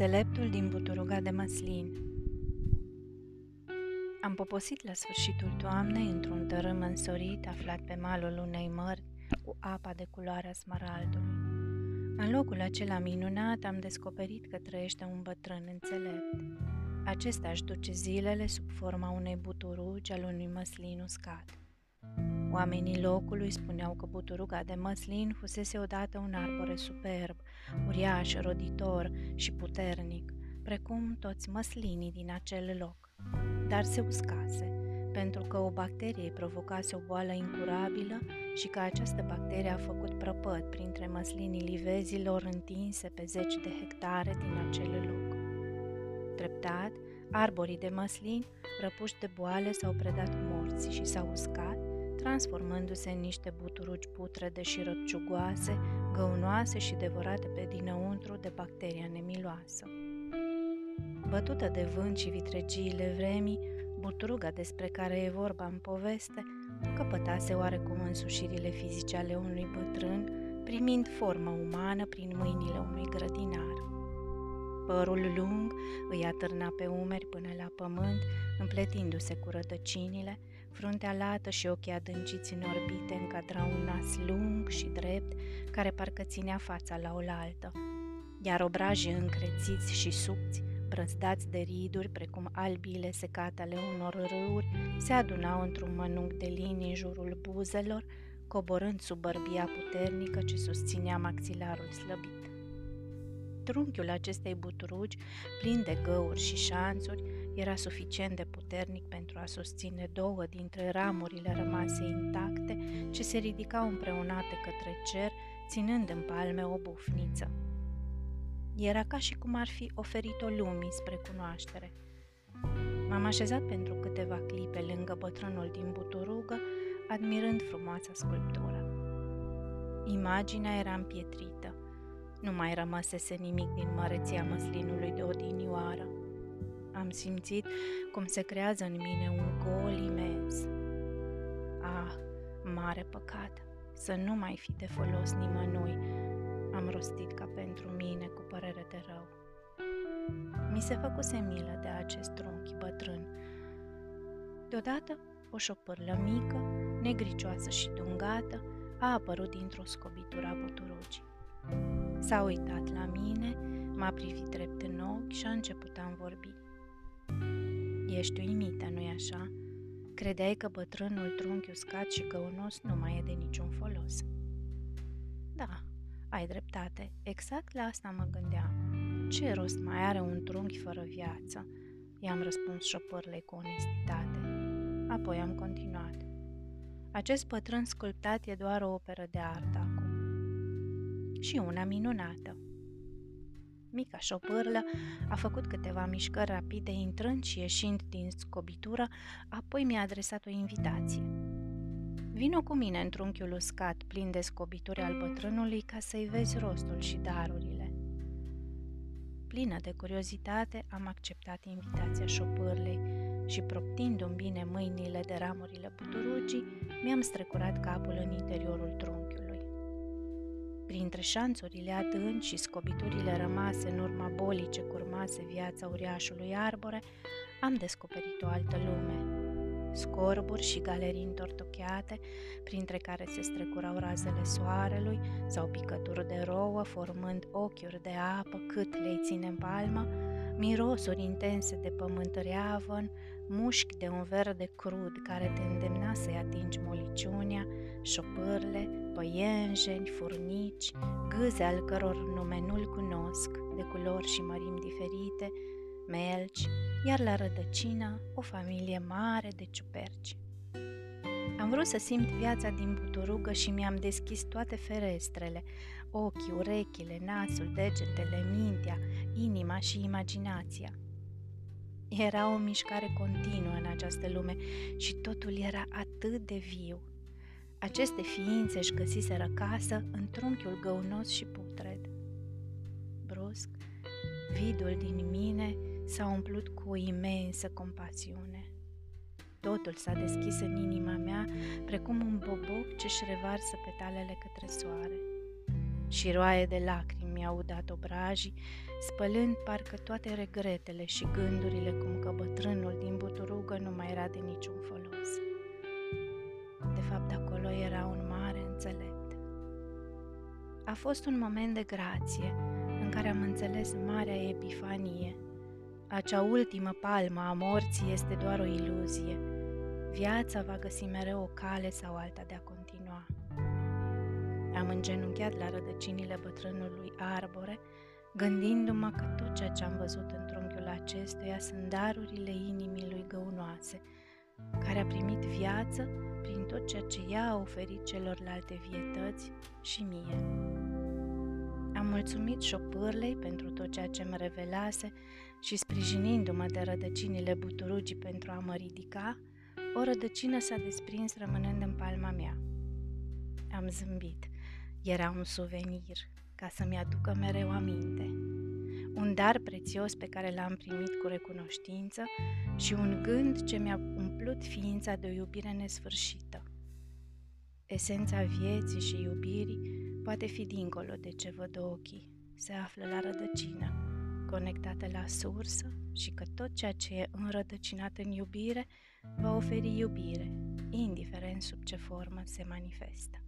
Înțeleptul din buturuga de măslin Am poposit la sfârșitul toamnei într-un tărâm însorit aflat pe malul unei mări cu apa de culoarea smaraldului. În locul acela minunat am descoperit că trăiește un bătrân înțelept. Acesta își duce zilele sub forma unei buturugi al unui măslin uscat. Oamenii locului spuneau că buturuga de măslin fusese odată un arbore superb, uriaș, roditor și puternic, precum toți măslinii din acel loc. Dar se uscase, pentru că o bacterie îi provocase o boală incurabilă și că această bacterie a făcut prăpăt printre măslinii livezilor întinse pe zeci de hectare din acel loc. Treptat, arborii de măslin, răpuși de boale, s-au predat morții și s-au uscat, transformându-se în niște buturugi putrede și răpciugoase, găunoase și devorate pe dinăuntru de bacteria nemiloasă. Bătută de vânt și vitregiile vremii, buturuga despre care e vorba în poveste căpătase oarecum însușirile fizice ale unui bătrân, primind formă umană prin mâinile unui grădinar. Părul lung îi atârna pe umeri până la pământ, împletindu-se cu rădăcinile, Fruntea lată și ochii adânciți în orbite încadra un nas lung și drept, care parcă ținea fața la oaltă, iar obrajii încrețiți și subți, brăzdați de riduri, precum albile secate ale unor râuri, se adunau într-un mănunc de linii în jurul buzelor, coborând sub bărbia puternică ce susținea maxilarul slăbit. Trunchiul acestei buturugi, plin de găuri și șanțuri, era suficient de puternic pentru a susține două dintre ramurile rămase intacte ce se ridicau împreunate către cer, ținând în palme o bufniță. Era ca și cum ar fi oferit-o lumii spre cunoaștere. M-am așezat pentru câteva clipe lângă bătrânul din buturugă, admirând frumoasa sculptură. Imaginea era împietrită. Nu mai rămăsese nimic din măreția măslinului de odinioară. Am simțit cum se creează în mine un gol imens. Ah, mare păcat, să nu mai fi de folos nimănui, am rostit ca pentru mine cu părere de rău. Mi se făcuse milă de acest trunchi bătrân. Deodată, o șopârlă mică, negricioasă și dungată, a apărut dintr-o scobitură a buturugii. S-a uitat la mine, m-a privit drept în ochi și a început a vorbi. Ești uimită, nu-i așa? Credeai că bătrânul trunchi uscat și căunos nu mai e de niciun folos. Da, ai dreptate, exact la asta mă gândeam. Ce rost mai are un trunchi fără viață? I-am răspuns șopârlei cu onestitate. Apoi am continuat. Acest pătrân sculptat e doar o operă de artă acum. Și una minunată. Mica șopârlă a făcut câteva mișcări rapide intrând și ieșind din scobitură, apoi mi-a adresat o invitație. Vino cu mine în trunchiul uscat, plin de scobituri al bătrânului, ca să-i vezi rostul și darurile. Plină de curiozitate, am acceptat invitația șopârlei și, proptindu-mi bine mâinile de ramurile buturugii, mi-am strecurat capul în interiorul trunchiului. Printre șanțurile adânci și scobiturile rămase în urma bolii ce curmase viața uriașului arbore, am descoperit o altă lume. Scorburi și galerii întortocheate, printre care se strecurau razele soarelui sau picături de rouă, formând ochiuri de apă cât le ține în palmă, mirosuri intense de pământ reavăn, mușchi de un verde crud care te îndemna să-i atingi moliciunea, șopârle, păienjeni, furnici, gâze al căror nume nu-l cunosc, de culori și mărimi diferite, melci, iar la rădăcină o familie mare de ciuperci. Am vrut să simt viața din buturugă și mi-am deschis toate ferestrele, ochii, urechile, nasul, degetele, mintea, inima și imaginația. Era o mișcare continuă în această lume și totul era atât de viu. Aceste ființe își găsiseră casă în trunchiul găunos și putred. Brusc, vidul din mine s-a umplut cu o imensă compasiune. Totul s-a deschis în inima mea precum un boboc ce-și revarsă petalele către soare. Și roaie de lacrimi mi-au dat obrajii, spălând parcă toate regretele și gândurile cum că bătrânul din buturugă nu mai era de niciun folos. De fapt, acolo era un mare înțelept. A fost un moment de grație în care am înțeles marea epifanie. Acea ultimă palmă a morții este doar o iluzie. Viața va găsi mereu o cale sau alta de a continua. Am îngenunchiat la rădăcinile bătrânului arbore, gândindu-mă că tot ceea ce am văzut în trunchiul acestuia sunt darurile inimii lui găunoase, care a primit viață prin tot ceea ce ea a oferit celorlalte vietăți și mie. Am mulțumit șopârlei pentru tot ceea ce îmi revelase și sprijinindu-mă de rădăcinile buturugii pentru a mă ridica, o rădăcină s-a desprins rămânând în palma mea. Am zâmbit. Era un suvenir, ca să-mi aducă mereu aminte. Un dar prețios pe care l-am primit cu recunoștință și un gând ce mi-a umplut ființa de o iubire nesfârșită. Esența vieții și iubirii poate fi dincolo de ce văd ochii, se află la rădăcină, conectată la sursă și că tot ceea ce e înrădăcinat în iubire va oferi iubire, indiferent sub ce formă se manifestă.